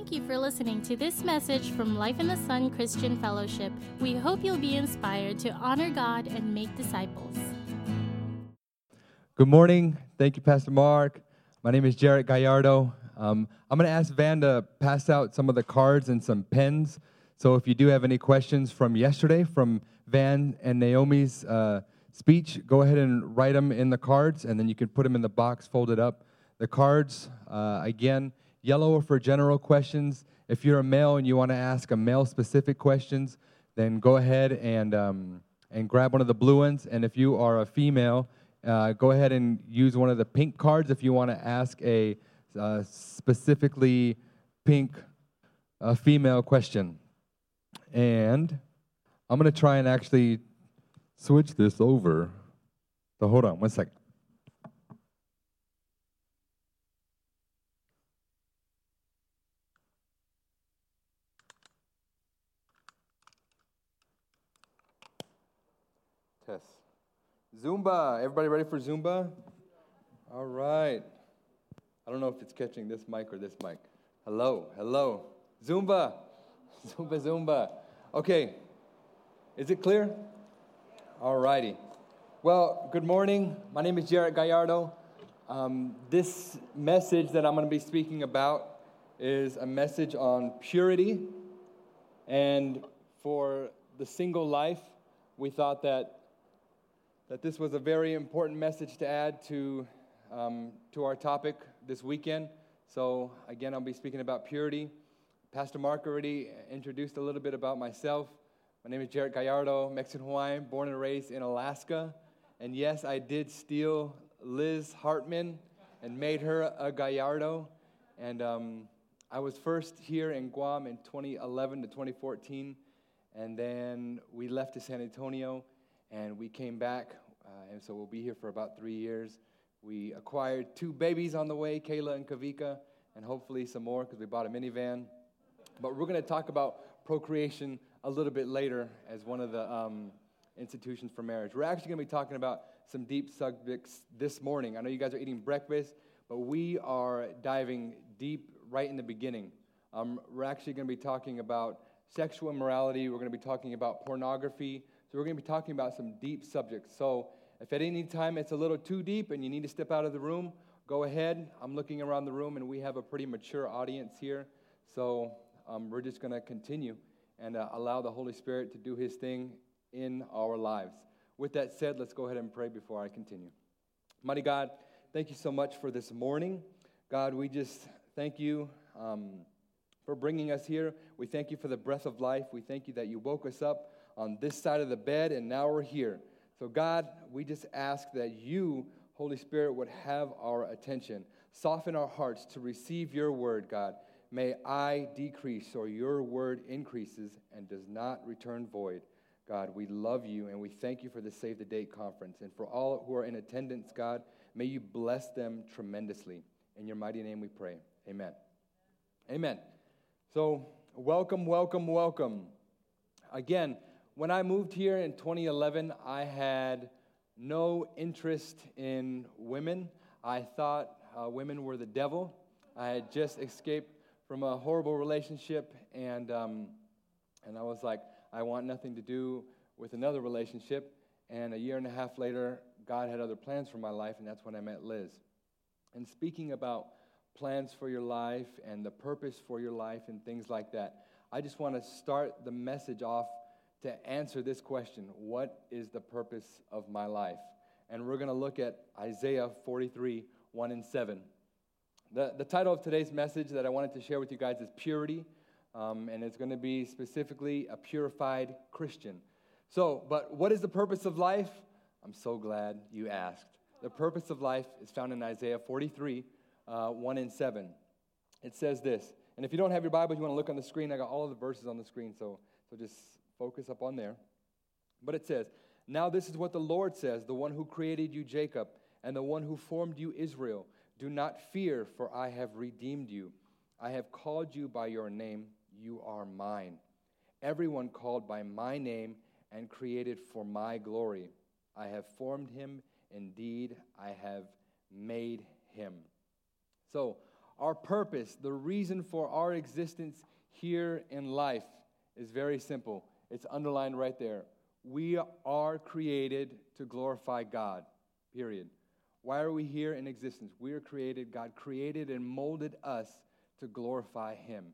Thank you for listening to this message from Life in the Sun Christian Fellowship. We hope you'll be inspired to honor God and make disciples. Good morning. Thank you, Pastor Mark. My name is Jarrett Gallardo. Um, I'm going to ask Van to pass out some of the cards and some pens. So if you do have any questions from yesterday, from Van and Naomi's uh, speech, go ahead and write them in the cards, and then you can put them in the box folded up. The cards, uh, again, yellow for general questions. If you're a male and you want to ask a male specific questions, then go ahead and, um, and grab one of the blue ones. And if you are a female, uh, go ahead and use one of the pink cards if you want to ask a uh, specifically pink uh, female question. And I'm going to try and actually switch this over. So hold on one second. Zumba. Everybody ready for Zumba? All right. I don't know if it's catching this mic or this mic. Hello, hello. Zumba. Zumba, Zumba. Okay. Is it clear? All righty. Well, good morning. My name is Jarrett Gallardo. Um, this message that I'm going to be speaking about is a message on purity. And for the single life, we thought that, that this was a very important message to add to, um, to our topic this weekend. So, again, I'll be speaking about purity. Pastor Mark already introduced a little bit about myself. My name is Jarrett Gallardo, Mexican Hawaiian, born and raised in Alaska. And yes, I did steal Liz Hartman and made her a Gallardo. And um, I was first here in Guam in 2011 to 2014. And then we left to San Antonio and we came back. Uh, and so we'll be here for about three years. We acquired two babies on the way, Kayla and Kavika, and hopefully some more because we bought a minivan. But we're going to talk about procreation a little bit later as one of the um, institutions for marriage. We're actually going to be talking about some deep subjects this morning. I know you guys are eating breakfast, but we are diving deep right in the beginning. Um, we're actually going to be talking about sexual immorality. We're going to be talking about pornography. So we're going to be talking about some deep subjects. So if at any time it's a little too deep and you need to step out of the room, go ahead. I'm looking around the room and we have a pretty mature audience here. So um, we're just going to continue and uh, allow the Holy Spirit to do His thing in our lives. With that said, let's go ahead and pray before I continue. Mighty God, thank you so much for this morning. God, we just thank you um, for bringing us here. We thank you for the breath of life. We thank you that you woke us up on this side of the bed and now we're here. So, God, we just ask that you, Holy Spirit, would have our attention. Soften our hearts to receive your word, God. May I decrease or your word increases and does not return void. God, we love you and we thank you for the Save the Date conference. And for all who are in attendance, God, may you bless them tremendously. In your mighty name we pray. Amen. Amen. So, welcome, welcome, welcome. Again, when I moved here in 2011, I had no interest in women. I thought uh, women were the devil. I had just escaped from a horrible relationship, and, um, and I was like, I want nothing to do with another relationship. And a year and a half later, God had other plans for my life, and that's when I met Liz. And speaking about plans for your life and the purpose for your life and things like that, I just want to start the message off to answer this question What is the purpose of my life? And we're going to look at Isaiah 43 1 and 7. The, the title of today's message that I wanted to share with you guys is Purity, um, and it's going to be specifically a purified Christian. So, but what is the purpose of life? I'm so glad you asked. The purpose of life is found in Isaiah 43, uh, 1 and 7. It says this, and if you don't have your Bible, you want to look on the screen. I got all of the verses on the screen, so, so just focus up on there. But it says, Now this is what the Lord says, the one who created you, Jacob, and the one who formed you, Israel. Do not fear, for I have redeemed you. I have called you by your name. You are mine. Everyone called by my name and created for my glory. I have formed him. Indeed, I have made him. So, Our purpose, the reason for our existence here in life, is very simple. It's underlined right there. We are created to glorify God, period. Why are we here in existence? We are created, God created and molded us to glorify Him.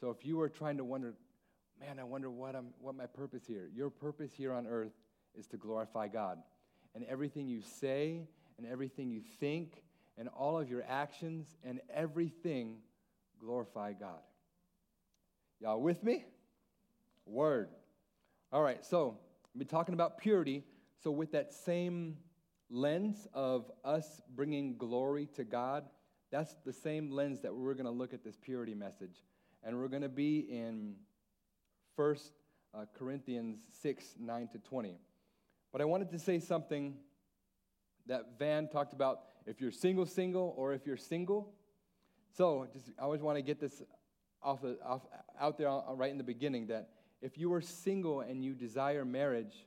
So if you are trying to wonder, man, I wonder what, I'm, what my purpose here, your purpose here on earth is to glorify God. And everything you say and everything you think and all of your actions and everything glorify God. Y'all with me? Word. All right, so we're talking about purity. So, with that same lens of us bringing glory to God, that's the same lens that we're going to look at this purity message. And we're going to be in 1 uh, Corinthians 6 9 to 20. But I wanted to say something that Van talked about if you're single, single, or if you're single. So, just I always want to get this off, the, off out there right in the beginning that if you are single and you desire marriage,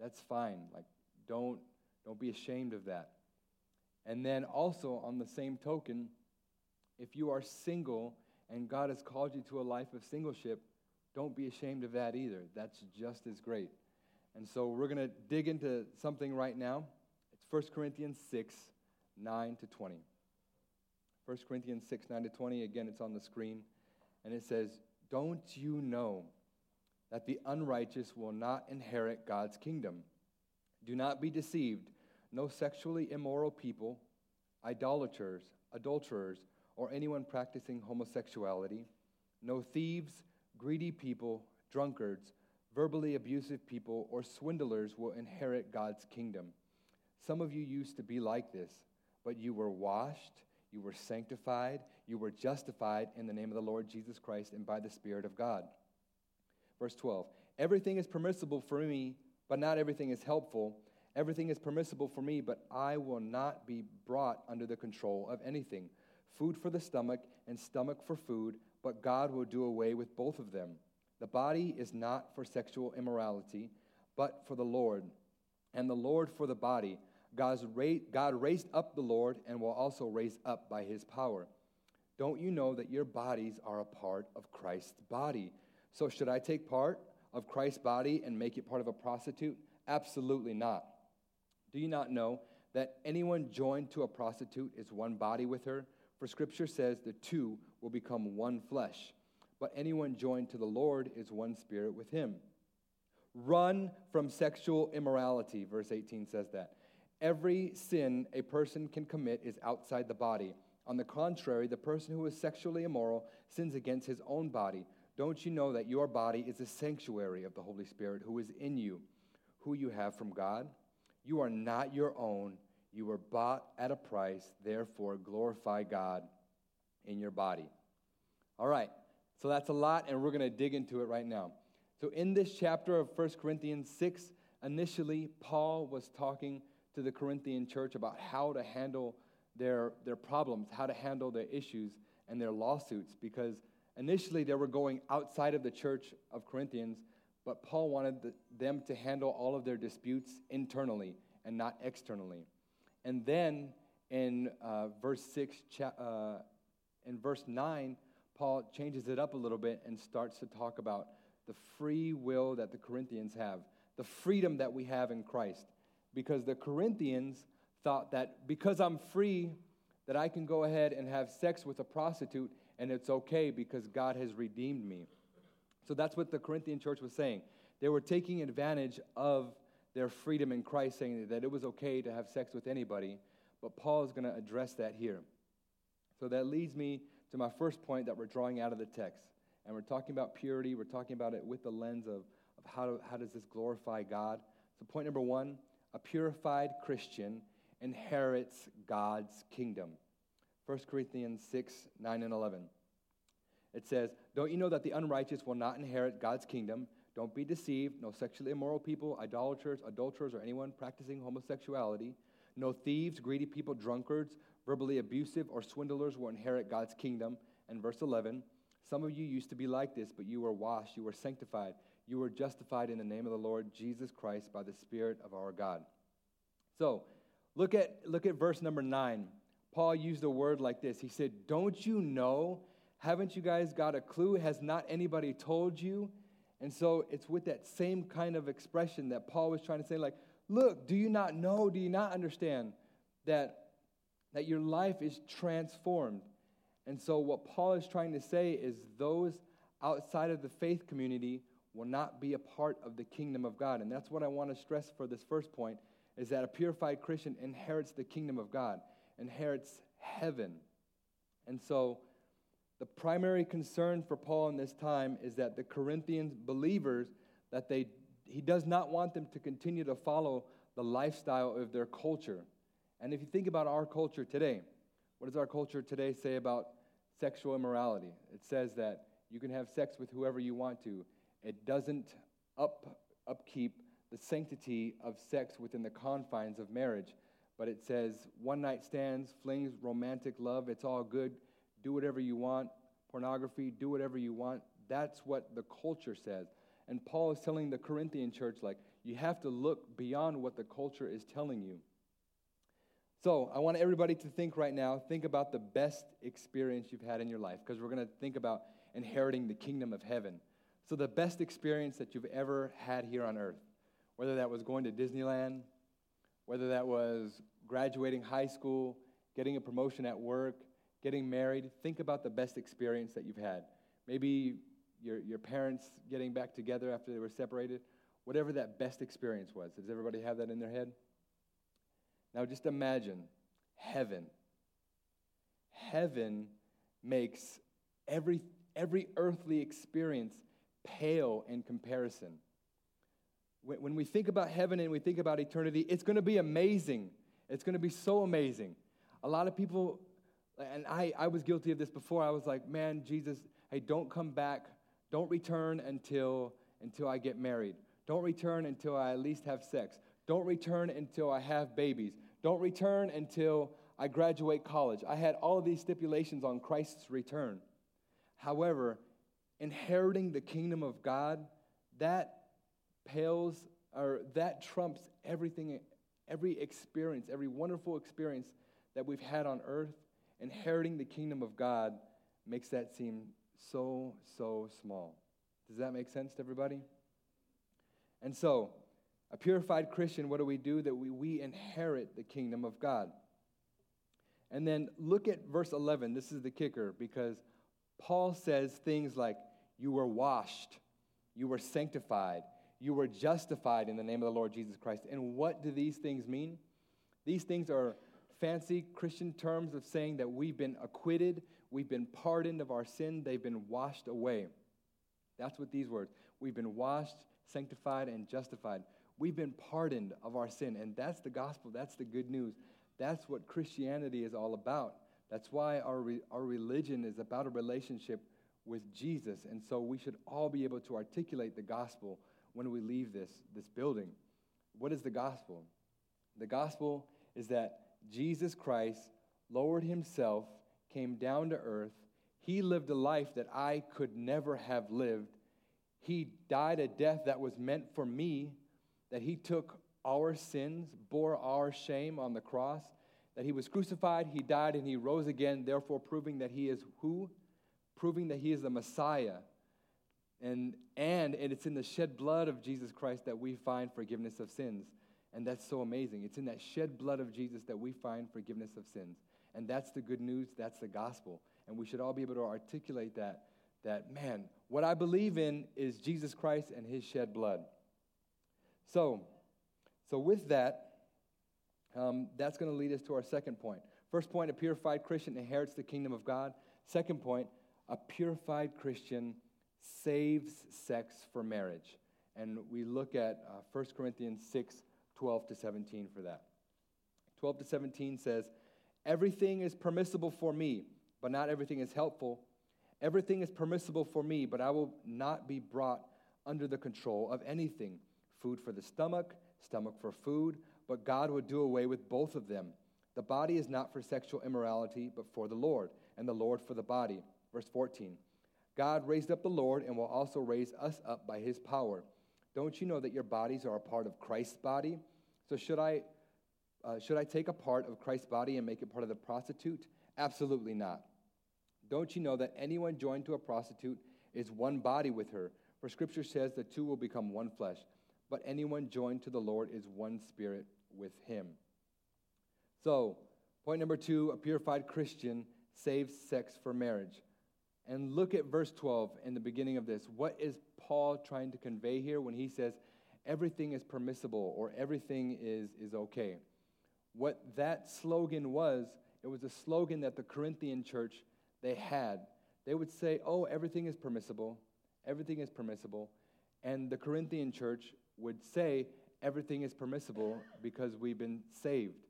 that's fine. Like, don't, don't be ashamed of that. And then also, on the same token, if you are single and God has called you to a life of singleship, don't be ashamed of that either. That's just as great. And so we're going to dig into something right now. It's 1 Corinthians 6, 9 to 20. 1 Corinthians 6, 9 to 20. Again, it's on the screen. And it says, Don't you know that the unrighteous will not inherit God's kingdom? Do not be deceived. No sexually immoral people, idolaters, adulterers, or anyone practicing homosexuality, no thieves, greedy people, drunkards, verbally abusive people, or swindlers will inherit God's kingdom. Some of you used to be like this, but you were washed, you were sanctified, you were justified in the name of the Lord Jesus Christ and by the Spirit of God. Verse 12 Everything is permissible for me, but not everything is helpful. Everything is permissible for me, but I will not be brought under the control of anything. Food for the stomach and stomach for food, but God will do away with both of them. The body is not for sexual immorality, but for the Lord, and the Lord for the body. God's ra- God raised up the Lord and will also raise up by his power. Don't you know that your bodies are a part of Christ's body? So, should I take part of Christ's body and make it part of a prostitute? Absolutely not. Do you not know that anyone joined to a prostitute is one body with her? For scripture says the two will become one flesh. But anyone joined to the Lord is one spirit with him. Run from sexual immorality, verse 18 says that. Every sin a person can commit is outside the body. On the contrary, the person who is sexually immoral sins against his own body. Don't you know that your body is a sanctuary of the Holy Spirit who is in you, who you have from God? You are not your own. You were bought at a price. Therefore, glorify God in your body. All right, so that's a lot, and we're going to dig into it right now. So, in this chapter of 1 Corinthians 6, initially, Paul was talking to the Corinthian church about how to handle their, their problems, how to handle their issues and their lawsuits, because Initially, they were going outside of the church of Corinthians, but Paul wanted the, them to handle all of their disputes internally and not externally. And then in uh, verse 6, cha- uh, in verse 9, Paul changes it up a little bit and starts to talk about the free will that the Corinthians have, the freedom that we have in Christ. Because the Corinthians thought that because I'm free, that I can go ahead and have sex with a prostitute and it's okay because God has redeemed me. So that's what the Corinthian church was saying. They were taking advantage of their freedom in Christ, saying that it was okay to have sex with anybody. But Paul is going to address that here. So that leads me to my first point that we're drawing out of the text. And we're talking about purity. We're talking about it with the lens of, of how, how does this glorify God. So, point number one a purified Christian inherits God's kingdom. 1 Corinthians 6, 9, and 11. It says, Don't you know that the unrighteous will not inherit God's kingdom? Don't be deceived. No sexually immoral people, idolaters, adulterers, or anyone practicing homosexuality. No thieves, greedy people, drunkards, verbally abusive, or swindlers will inherit God's kingdom. And verse 11, some of you used to be like this, but you were washed, you were sanctified, you were justified in the name of the Lord Jesus Christ by the Spirit of our God. So, look at, look at verse number 9. Paul used a word like this. He said, Don't you know? Haven't you guys got a clue? Has not anybody told you? And so it's with that same kind of expression that Paul was trying to say, like, look, do you not know? Do you not understand that, that your life is transformed? And so what Paul is trying to say is those outside of the faith community will not be a part of the kingdom of God. And that's what I want to stress for this first point is that a purified Christian inherits the kingdom of God, inherits heaven. And so the primary concern for Paul in this time is that the Corinthians believers that they he does not want them to continue to follow the lifestyle of their culture. And if you think about our culture today, what does our culture today say about sexual immorality? It says that you can have sex with whoever you want to. It doesn't up, upkeep the sanctity of sex within the confines of marriage. But it says one night stands, flings, romantic love, it's all good. Do whatever you want. Pornography, do whatever you want. That's what the culture says. And Paul is telling the Corinthian church, like, you have to look beyond what the culture is telling you. So I want everybody to think right now, think about the best experience you've had in your life, because we're going to think about inheriting the kingdom of heaven. So, the best experience that you've ever had here on earth, whether that was going to Disneyland, whether that was graduating high school, getting a promotion at work, getting married, think about the best experience that you've had. Maybe your, your parents getting back together after they were separated, whatever that best experience was. Does everybody have that in their head? Now just imagine heaven. Heaven makes every, every earthly experience pale in comparison. When, we think about heaven and we think about eternity, it's going to be amazing. It's going to be so amazing. A lot of people, and I, I was guilty of this before, I was like, man, Jesus, hey, don't come back. Don't return until, until I get married. Don't return until I at least have sex. Don't return until I have babies. Don't return until I graduate college. I had all of these stipulations on Christ's return. However, inheriting the kingdom of God, that pales or that trumps everything, every experience, every wonderful experience that we've had on earth. Inheriting the kingdom of God makes that seem so, so small. Does that make sense to everybody? And so, a purified Christian, what do we do? That we, we inherit the kingdom of God. And then look at verse 11. This is the kicker because Paul says things like, You were washed, you were sanctified, you were justified in the name of the Lord Jesus Christ. And what do these things mean? These things are fancy Christian terms of saying that we've been acquitted, we've been pardoned of our sin, they've been washed away. That's what these words. We've been washed, sanctified, and justified. We've been pardoned of our sin. And that's the gospel. That's the good news. That's what Christianity is all about. That's why our, re- our religion is about a relationship with Jesus. And so we should all be able to articulate the gospel when we leave this, this building. What is the gospel? The gospel is that Jesus Christ lowered himself, came down to earth. He lived a life that I could never have lived. He died a death that was meant for me that he took our sins, bore our shame on the cross, that he was crucified, he died, and he rose again, therefore proving that he is who? Proving that he is the Messiah. And, and, and it's in the shed blood of Jesus Christ that we find forgiveness of sins. And that's so amazing. It's in that shed blood of Jesus that we find forgiveness of sins. And that's the good news, that's the gospel. And we should all be able to articulate that, that, man, what I believe in is Jesus Christ and his shed blood. So, so with that, um, that's going to lead us to our second point. First point, a purified Christian inherits the kingdom of God. Second point, a purified Christian saves sex for marriage. And we look at uh, 1 Corinthians 6 12 to 17 for that. 12 to 17 says, Everything is permissible for me, but not everything is helpful. Everything is permissible for me, but I will not be brought under the control of anything food for the stomach, stomach for food, but God would do away with both of them. The body is not for sexual immorality, but for the Lord, and the Lord for the body. Verse 14 God raised up the Lord and will also raise us up by his power. Don't you know that your bodies are a part of Christ's body? So, should I uh, should I take a part of Christ's body and make it part of the prostitute? Absolutely not. Don't you know that anyone joined to a prostitute is one body with her? For scripture says the two will become one flesh. But anyone joined to the Lord is one spirit with him. So, point number two a purified Christian saves sex for marriage. And look at verse 12 in the beginning of this. What is Paul trying to convey here when he says everything is permissible or everything is, is okay? What that slogan was, it was a slogan that the Corinthian church they had. They would say, "Oh, everything is permissible. Everything is permissible." And the Corinthian church would say, "Everything is permissible because we've been saved."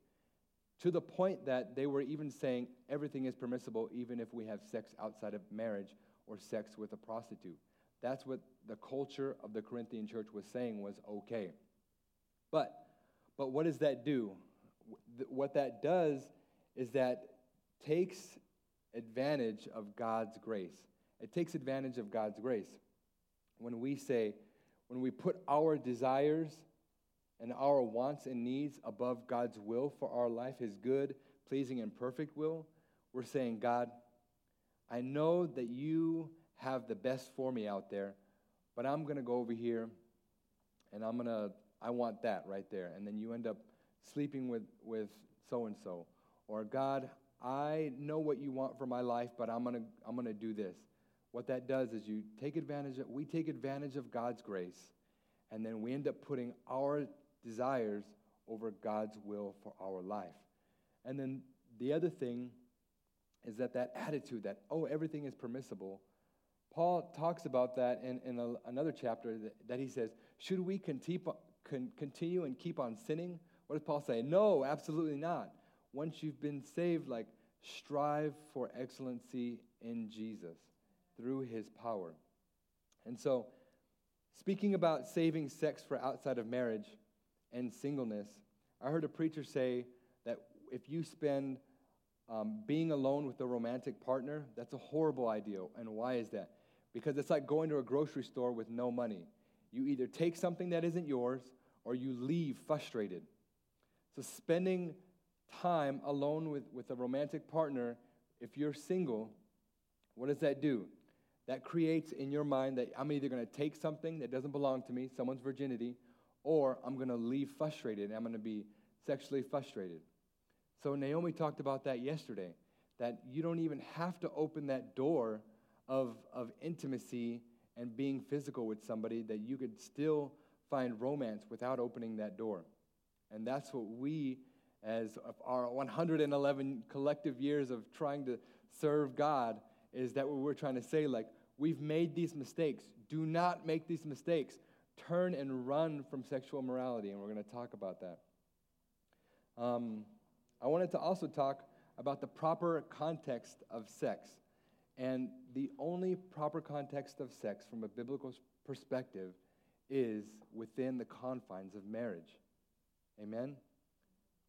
To the point that they were even saying everything is permissible even if we have sex outside of marriage or sex with a prostitute. That's what the culture of the Corinthian church was saying was okay. But but what does that do? what that does is that takes advantage of God's grace. It takes advantage of God's grace. When we say, when we put our desires and our wants and needs above God's will for our life, His good, pleasing, and perfect will, we're saying, God, I know that you have the best for me out there, but I'm going to go over here and I'm going to, I want that right there. And then you end up sleeping with, with so and so. Or, God, I know what you want for my life, but I'm going to I'm going to do this. What that does is you take advantage of, we take advantage of God's grace, and then we end up putting our desires over God's will for our life. And then the other thing is that that attitude that, oh, everything is permissible. Paul talks about that in, in a, another chapter that, that, he says, should we continue, continue and keep on sinning what does Paul say? No, absolutely not. Once you've been saved, like, strive for excellency in Jesus through his power. And so, speaking about saving sex for outside of marriage and singleness, I heard a preacher say that if you spend um, being alone with a romantic partner, that's a horrible idea. And why is that? Because it's like going to a grocery store with no money. You either take something that isn't yours or you leave frustrated. So, spending time alone with, with a romantic partner, if you're single, what does that do? That creates in your mind that I'm either going to take something that doesn't belong to me, someone's virginity, or I'm going to leave frustrated. I'm going to be sexually frustrated. So, Naomi talked about that yesterday that you don't even have to open that door of, of intimacy and being physical with somebody, that you could still find romance without opening that door. And that's what we, as our 111 collective years of trying to serve God, is that what we're trying to say, like, we've made these mistakes. Do not make these mistakes. Turn and run from sexual morality, and we're going to talk about that. Um, I wanted to also talk about the proper context of sex. And the only proper context of sex from a biblical perspective is within the confines of marriage. Amen?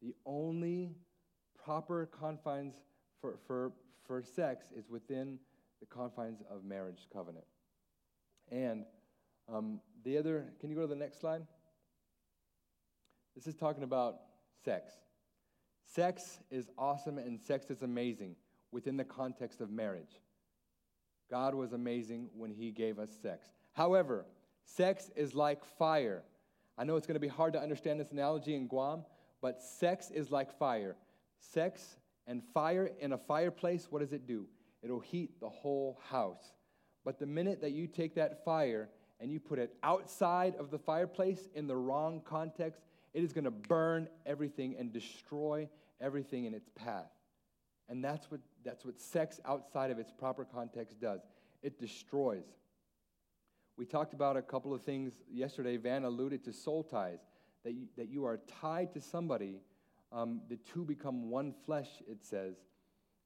The only proper confines for, for, for sex is within the confines of marriage covenant. And um, the other, can you go to the next slide? This is talking about sex. Sex is awesome and sex is amazing within the context of marriage. God was amazing when He gave us sex. However, sex is like fire. I know it's going to be hard to understand this analogy in Guam, but sex is like fire. Sex and fire in a fireplace, what does it do? It'll heat the whole house. But the minute that you take that fire and you put it outside of the fireplace in the wrong context, it is going to burn everything and destroy everything in its path. And that's what, that's what sex outside of its proper context does it destroys. We talked about a couple of things yesterday. Van alluded to soul ties, that you, that you are tied to somebody. Um, the two become one flesh, it says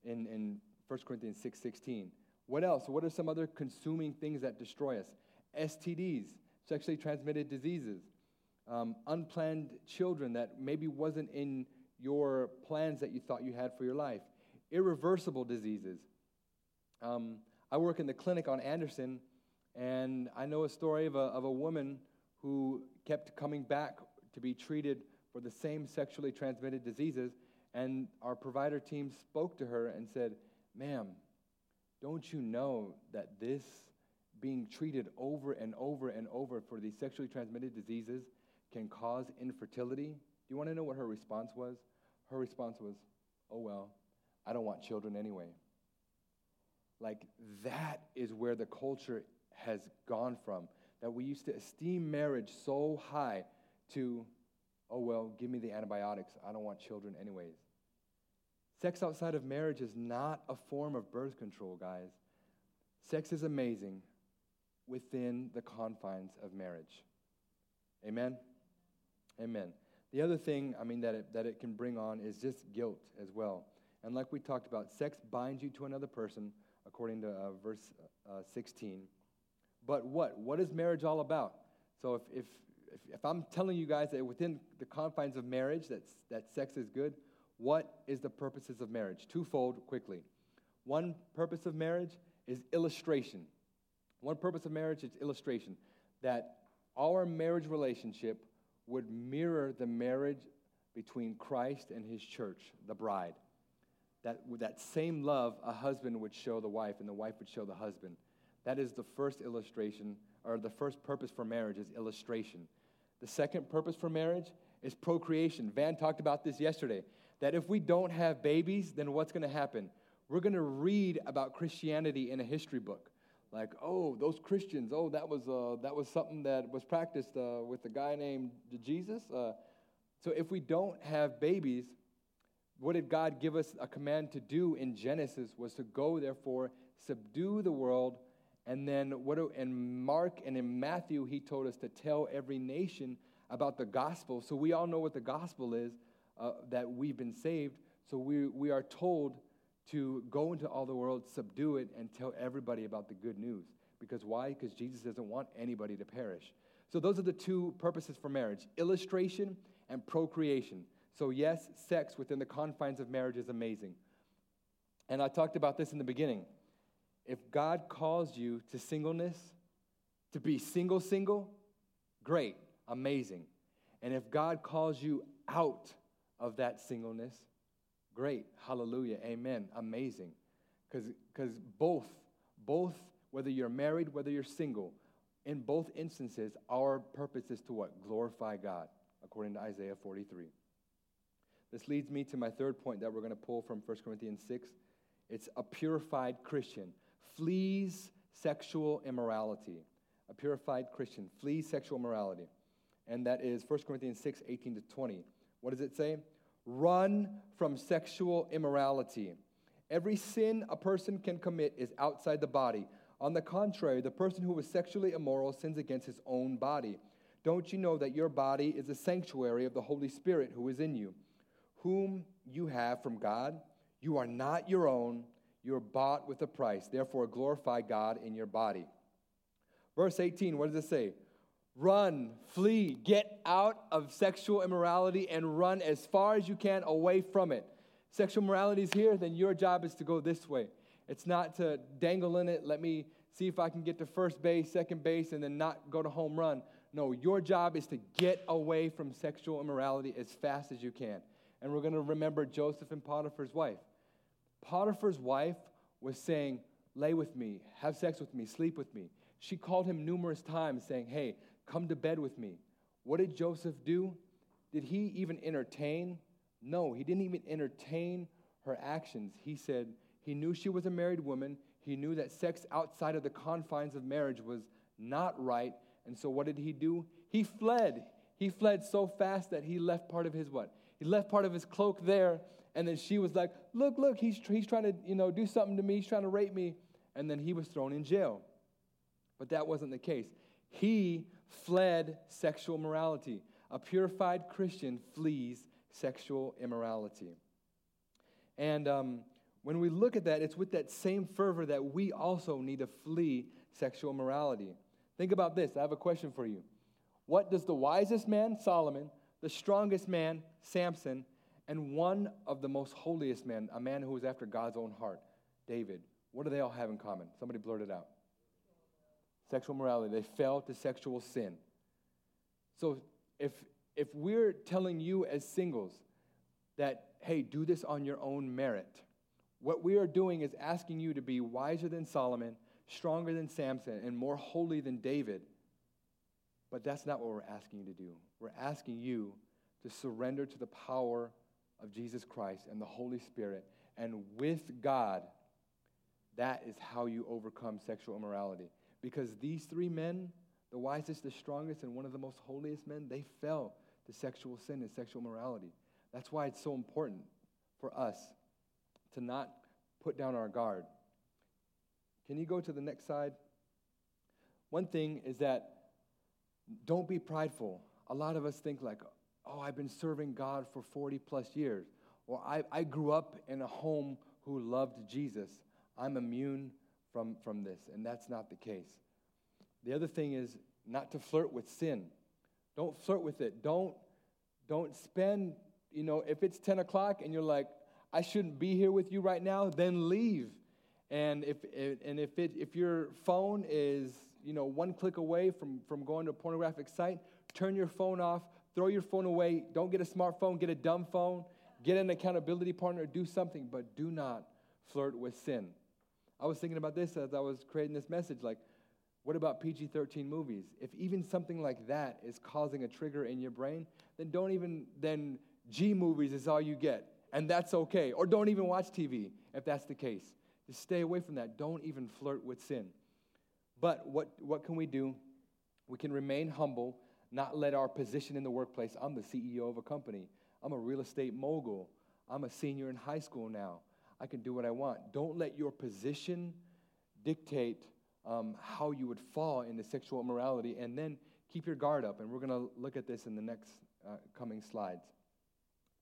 in, in 1 Corinthians 6.16. What else? What are some other consuming things that destroy us? STDs, sexually transmitted diseases, um, unplanned children that maybe wasn't in your plans that you thought you had for your life, irreversible diseases. Um, I work in the clinic on Andersen and I know a story of a, of a woman who kept coming back to be treated for the same sexually transmitted diseases. And our provider team spoke to her and said, Ma'am, don't you know that this being treated over and over and over for these sexually transmitted diseases can cause infertility? Do you want to know what her response was? Her response was, Oh, well, I don't want children anyway. Like, that is where the culture has gone from. That we used to esteem marriage so high to, oh, well, give me the antibiotics. I don't want children anyways. Sex outside of marriage is not a form of birth control, guys. Sex is amazing within the confines of marriage. Amen? Amen. The other thing, I mean, that it, that it can bring on is just guilt as well. And like we talked about, sex binds you to another person, according to uh, verse uh, 16. But what? What is marriage all about? So if, if, if, if, I'm telling you guys that within the confines of marriage that, that sex is good, what is the purposes of marriage? Twofold, quickly. One purpose of marriage is illustration. One purpose of marriage is illustration. That our marriage relationship would mirror the marriage between Christ and his church, the bride. That, with that same love, a husband would show the wife and the wife would show the husband. That is the first illustration, or the first purpose for marriage is illustration. The second purpose for marriage is procreation. Van talked about this yesterday. That if we don't have babies, then what's going to happen? We're going to read about Christianity in a history book. Like, oh, those Christians, oh, that was, uh, that was something that was practiced uh, with a guy named Jesus. Uh, so if we don't have babies, what did God give us a command to do in Genesis was to go, therefore, subdue the world, and then what do, in Mark and in Matthew, he told us to tell every nation about the gospel. So we all know what the gospel is, uh, that we've been saved. So we, we are told to go into all the world, subdue it, and tell everybody about the good news. Because why? Because Jesus doesn't want anybody to perish. So those are the two purposes for marriage illustration and procreation. So, yes, sex within the confines of marriage is amazing. And I talked about this in the beginning. If God calls you to singleness, to be single, single, great, amazing. And if God calls you out of that singleness, great, hallelujah, amen, amazing. Because both, both, whether you're married, whether you're single, in both instances, our purpose is to what? Glorify God, according to Isaiah 43. This leads me to my third point that we're going to pull from 1 Corinthians 6. It's a purified Christian flees sexual immorality. A purified Christian flees sexual immorality. And that is 1 Corinthians 6 18 to 20. What does it say? Run from sexual immorality. Every sin a person can commit is outside the body. On the contrary, the person who is sexually immoral sins against his own body. Don't you know that your body is a sanctuary of the Holy Spirit who is in you, whom you have from God? You are not your own, you are bought with a price. Therefore, glorify God in your body. Verse 18, what does it say? Run, flee, get out of sexual immorality and run as far as you can away from it. Sexual morality is here, then your job is to go this way. It's not to dangle in it, let me see if I can get to first base, second base, and then not go to home run. No, your job is to get away from sexual immorality as fast as you can. And we're going to remember Joseph and Potiphar's wife. Potiphar's wife was saying, Lay with me, have sex with me, sleep with me. She called him numerous times saying, Hey, Come to bed with me. What did Joseph do? Did he even entertain? No, he didn't even entertain her actions. He said he knew she was a married woman. He knew that sex outside of the confines of marriage was not right. And so what did he do? He fled. He fled so fast that he left part of his what? He left part of his cloak there. And then she was like, look, look, he's, he's trying to, you know, do something to me. He's trying to rape me. And then he was thrown in jail. But that wasn't the case. He fled sexual morality. A purified Christian flees sexual immorality. And um, when we look at that, it's with that same fervor that we also need to flee sexual morality. Think about this. I have a question for you. What does the wisest man, Solomon, the strongest man, Samson, and one of the most holiest men, a man who was after God's own heart, David, what do they all have in common? Somebody blurt it out sexual morality. They fell to sexual sin. So if if we're telling you as singles that, hey, do this on your own merit, what we are doing is asking you to be wiser than Solomon, stronger than Samson, and more holy than David. But that's not what we're asking you to do. We're asking you to surrender to the power of Jesus Christ and the Holy Spirit. And with God, that is how you overcome sexual immorality. Because these three men, the wisest, the strongest, and one of the most holiest men, they fell to sexual sin and sexual morality. That's why it's so important for us to not put down our guard. Can you go to the next side? One thing is that don't be prideful. A lot of us think like, oh, I've been serving God for 40 plus years, or I, I grew up in a home who loved Jesus. I'm immune from, from this, and that's not the case. The other thing is not to flirt with sin. Don't flirt with it. Don't, don't spend, you know, if it's 10 o'clock and you're like, I shouldn't be here with you right now, then leave. And if, and if, it, if your phone is, you know, one click away from, from going to a pornographic site, turn your phone off, throw your phone away. Don't get a smartphone, get a dumb phone, get an accountability partner, do something, but do not flirt with sin. I was thinking about this as I was creating this message. Like, what about PG 13 movies? If even something like that is causing a trigger in your brain, then don't even, then G movies is all you get. And that's okay. Or don't even watch TV if that's the case. Just stay away from that. Don't even flirt with sin. But what, what can we do? We can remain humble, not let our position in the workplace. I'm the CEO of a company, I'm a real estate mogul, I'm a senior in high school now. I can do what I want. Don't let your position dictate um, how you would fall into sexual immorality, and then keep your guard up. And we're going to look at this in the next uh, coming slides.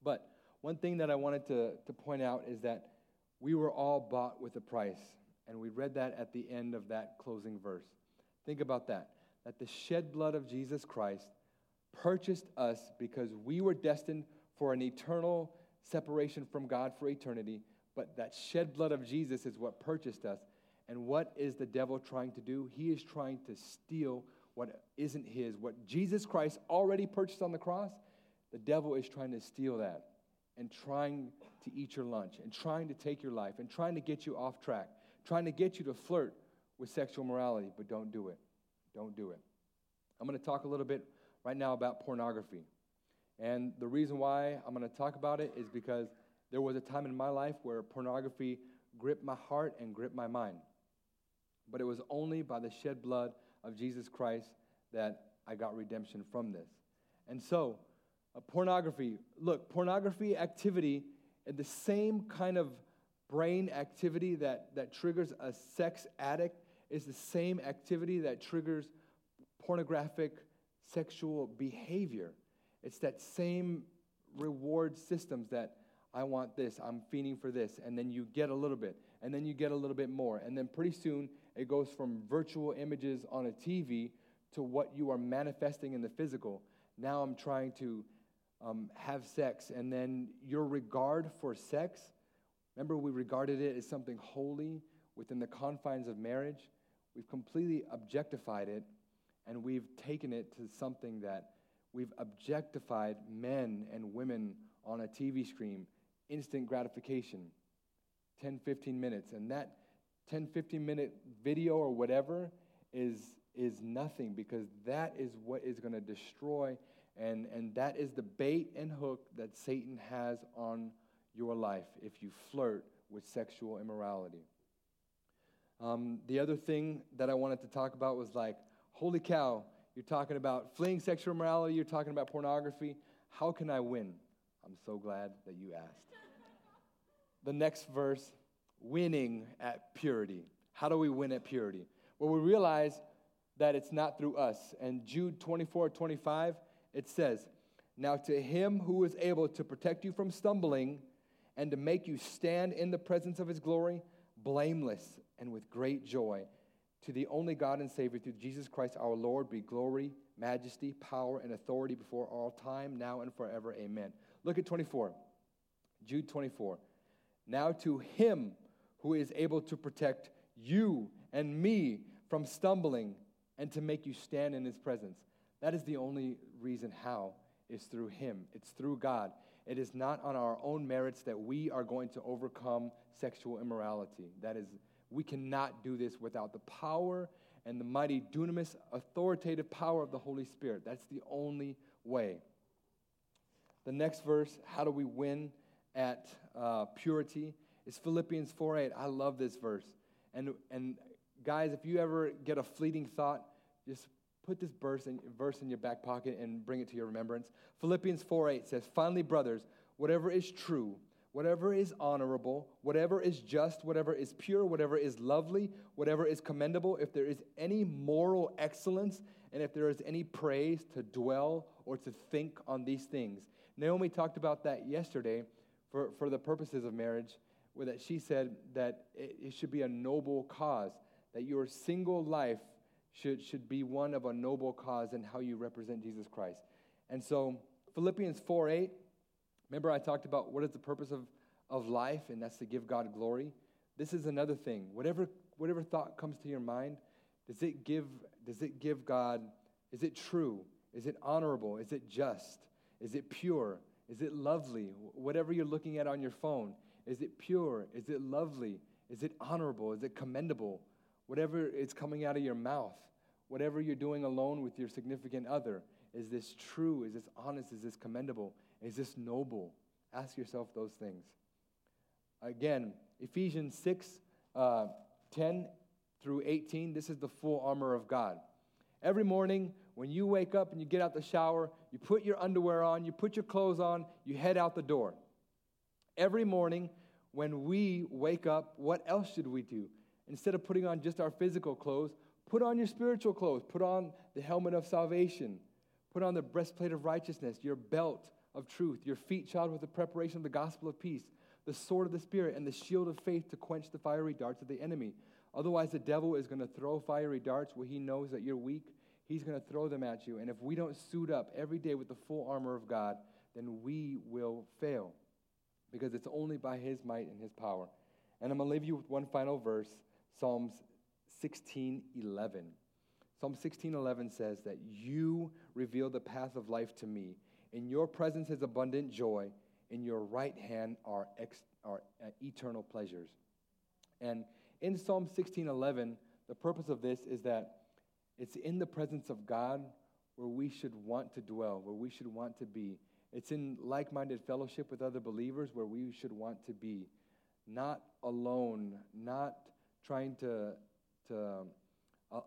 But one thing that I wanted to, to point out is that we were all bought with a price. And we read that at the end of that closing verse. Think about that. That the shed blood of Jesus Christ purchased us because we were destined for an eternal separation from God for eternity. But that shed blood of Jesus is what purchased us. And what is the devil trying to do? He is trying to steal what isn't his. What Jesus Christ already purchased on the cross, the devil is trying to steal that and trying to eat your lunch and trying to take your life and trying to get you off track, trying to get you to flirt with sexual morality, but don't do it. Don't do it. I'm going to talk a little bit right now about pornography. And the reason why I'm going to talk about it is because there was a time in my life where pornography gripped my heart and gripped my mind. But it was only by the shed blood of Jesus Christ that I got redemption from this. And so, uh, pornography, look, pornography activity, and the same kind of brain activity that, that triggers a sex addict is the same activity that triggers pornographic sexual behavior. It's that same reward systems that I want this, I'm fiending for this, and then you get a little bit, and then you get a little bit more, and then pretty soon it goes from virtual images on a TV to what you are manifesting in the physical. Now I'm trying to um, have sex, and then your regard for sex, remember we regarded it as something holy within the confines of marriage. We've completely objectified it, and we've taken it to something that we've objectified men and women on a TV screen, instant gratification, 10, 15 minutes, and that 10, 15 minute video or whatever is, is nothing because that is what is going to destroy and, and that is the bait and hook that Satan has on your life if you flirt with sexual immorality. Um, the other thing that I wanted to talk about was like, holy cow, you're talking about fleeing sexual immorality, you're talking about pornography. How can I win? I'm so glad that you asked. The next verse winning at purity. How do we win at purity? Well, we realize that it's not through us. And Jude 24 25, it says, Now to him who is able to protect you from stumbling and to make you stand in the presence of his glory, blameless and with great joy, to the only God and Savior, through Jesus Christ our Lord, be glory, majesty, power, and authority before all time, now and forever. Amen. Look at 24. Jude 24. Now to him who is able to protect you and me from stumbling and to make you stand in his presence. That is the only reason how is through Him, it's through God. It is not on our own merits that we are going to overcome sexual immorality. That is, we cannot do this without the power and the mighty dunamis, authoritative power of the Holy Spirit. That's the only way. The next verse, how do we win at uh, purity, is Philippians 4 8. I love this verse. And, and guys, if you ever get a fleeting thought, just put this verse in, verse in your back pocket and bring it to your remembrance. Philippians 4 8 says, Finally, brothers, whatever is true, whatever is honorable, whatever is just, whatever is pure, whatever is lovely, whatever is commendable, if there is any moral excellence, and if there is any praise, to dwell or to think on these things. Naomi talked about that yesterday for, for the purposes of marriage, where that she said that it, it should be a noble cause, that your single life should, should be one of a noble cause in how you represent Jesus Christ. And so, Philippians 4 8, remember I talked about what is the purpose of, of life, and that's to give God glory. This is another thing. Whatever, whatever thought comes to your mind, does it give, does it give God, is it true? Is it honorable? Is it just? Is it pure? Is it lovely? Whatever you're looking at on your phone, is it pure? Is it lovely? Is it honorable? Is it commendable? Whatever is coming out of your mouth, whatever you're doing alone with your significant other, is this true? Is this honest? Is this commendable? Is this noble? Ask yourself those things. Again, Ephesians 6 uh, 10 through 18, this is the full armor of God. Every morning, when you wake up and you get out the shower, you put your underwear on, you put your clothes on, you head out the door. Every morning, when we wake up, what else should we do? Instead of putting on just our physical clothes, put on your spiritual clothes. Put on the helmet of salvation. Put on the breastplate of righteousness, your belt of truth, your feet shod with the preparation of the gospel of peace, the sword of the Spirit, and the shield of faith to quench the fiery darts of the enemy. Otherwise, the devil is going to throw fiery darts where he knows that you're weak. He's going to throw them at you. And if we don't suit up every day with the full armor of God, then we will fail because it's only by his might and his power. And I'm going to leave you with one final verse Psalms 16:11. Psalm 16:11 says that you reveal the path of life to me. In your presence is abundant joy. In your right hand are, ex- are uh, eternal pleasures. And in Psalm 16:11, the purpose of this is that it's in the presence of God where we should want to dwell, where we should want to be. It's in like-minded fellowship with other believers where we should want to be, not alone, not trying to to um,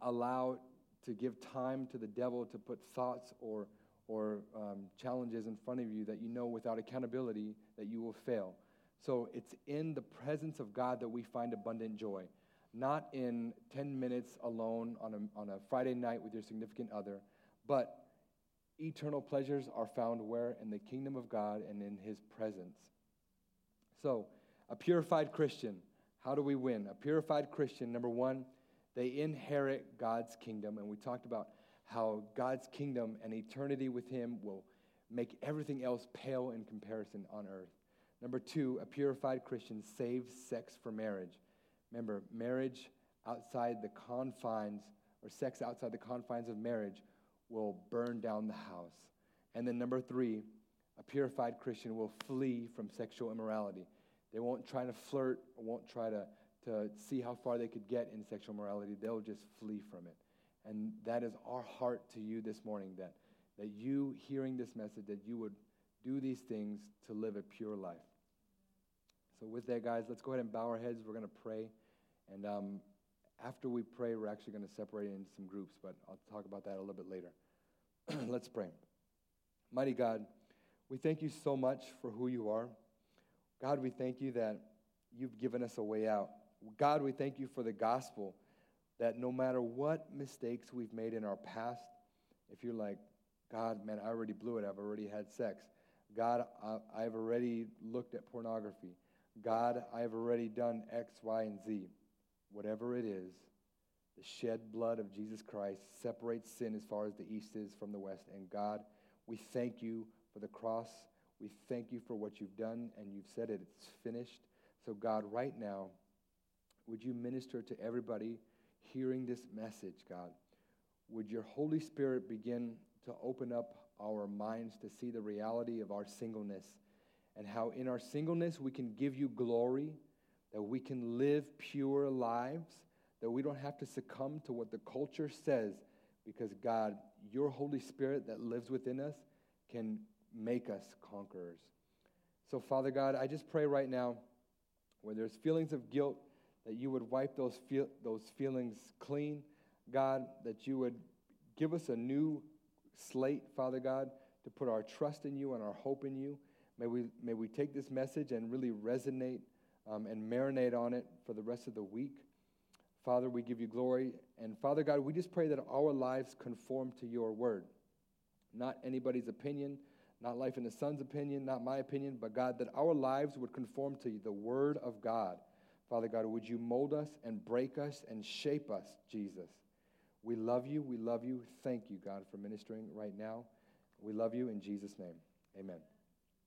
allow to give time to the devil to put thoughts or or um, challenges in front of you that you know without accountability that you will fail. So it's in the presence of God that we find abundant joy, not in 10 minutes alone on a, on a Friday night with your significant other, but eternal pleasures are found where? In the kingdom of God and in his presence. So, a purified Christian, how do we win? A purified Christian, number one, they inherit God's kingdom. And we talked about how God's kingdom and eternity with him will make everything else pale in comparison on earth. Number two, a purified Christian saves sex for marriage. Remember, marriage outside the confines, or sex outside the confines of marriage, will burn down the house. And then number three, a purified Christian will flee from sexual immorality. They won't try to flirt, won't try to, to see how far they could get in sexual morality. They'll just flee from it. And that is our heart to you this morning that, that you, hearing this message, that you would do these things to live a pure life. So, with that, guys, let's go ahead and bow our heads. We're going to pray. And um, after we pray, we're actually going to separate into some groups, but I'll talk about that a little bit later. let's pray. Mighty God, we thank you so much for who you are. God, we thank you that you've given us a way out. God, we thank you for the gospel that no matter what mistakes we've made in our past, if you're like, God, man, I already blew it, I've already had sex. God, I've already looked at pornography. God, I've already done X, Y, and Z. Whatever it is, the shed blood of Jesus Christ separates sin as far as the east is from the west. And God, we thank you for the cross. We thank you for what you've done, and you've said it, it's finished. So, God, right now, would you minister to everybody hearing this message, God? would your Holy Spirit begin to open up our minds to see the reality of our singleness and how in our singleness we can give you glory, that we can live pure lives, that we don't have to succumb to what the culture says, because God, your Holy Spirit that lives within us, can make us conquerors. So, Father God, I just pray right now where there's feelings of guilt, that you would wipe those, feel, those feelings clean. God, that you would give us a new slate, Father God, to put our trust in you and our hope in you. May we, may we take this message and really resonate um, and marinate on it for the rest of the week. Father, we give you glory. And Father God, we just pray that our lives conform to your word. Not anybody's opinion, not Life in the Son's opinion, not my opinion, but God, that our lives would conform to the word of God. Father God, would you mold us and break us and shape us, Jesus? We love you. We love you. Thank you, God, for ministering right now. We love you in Jesus' name. Amen.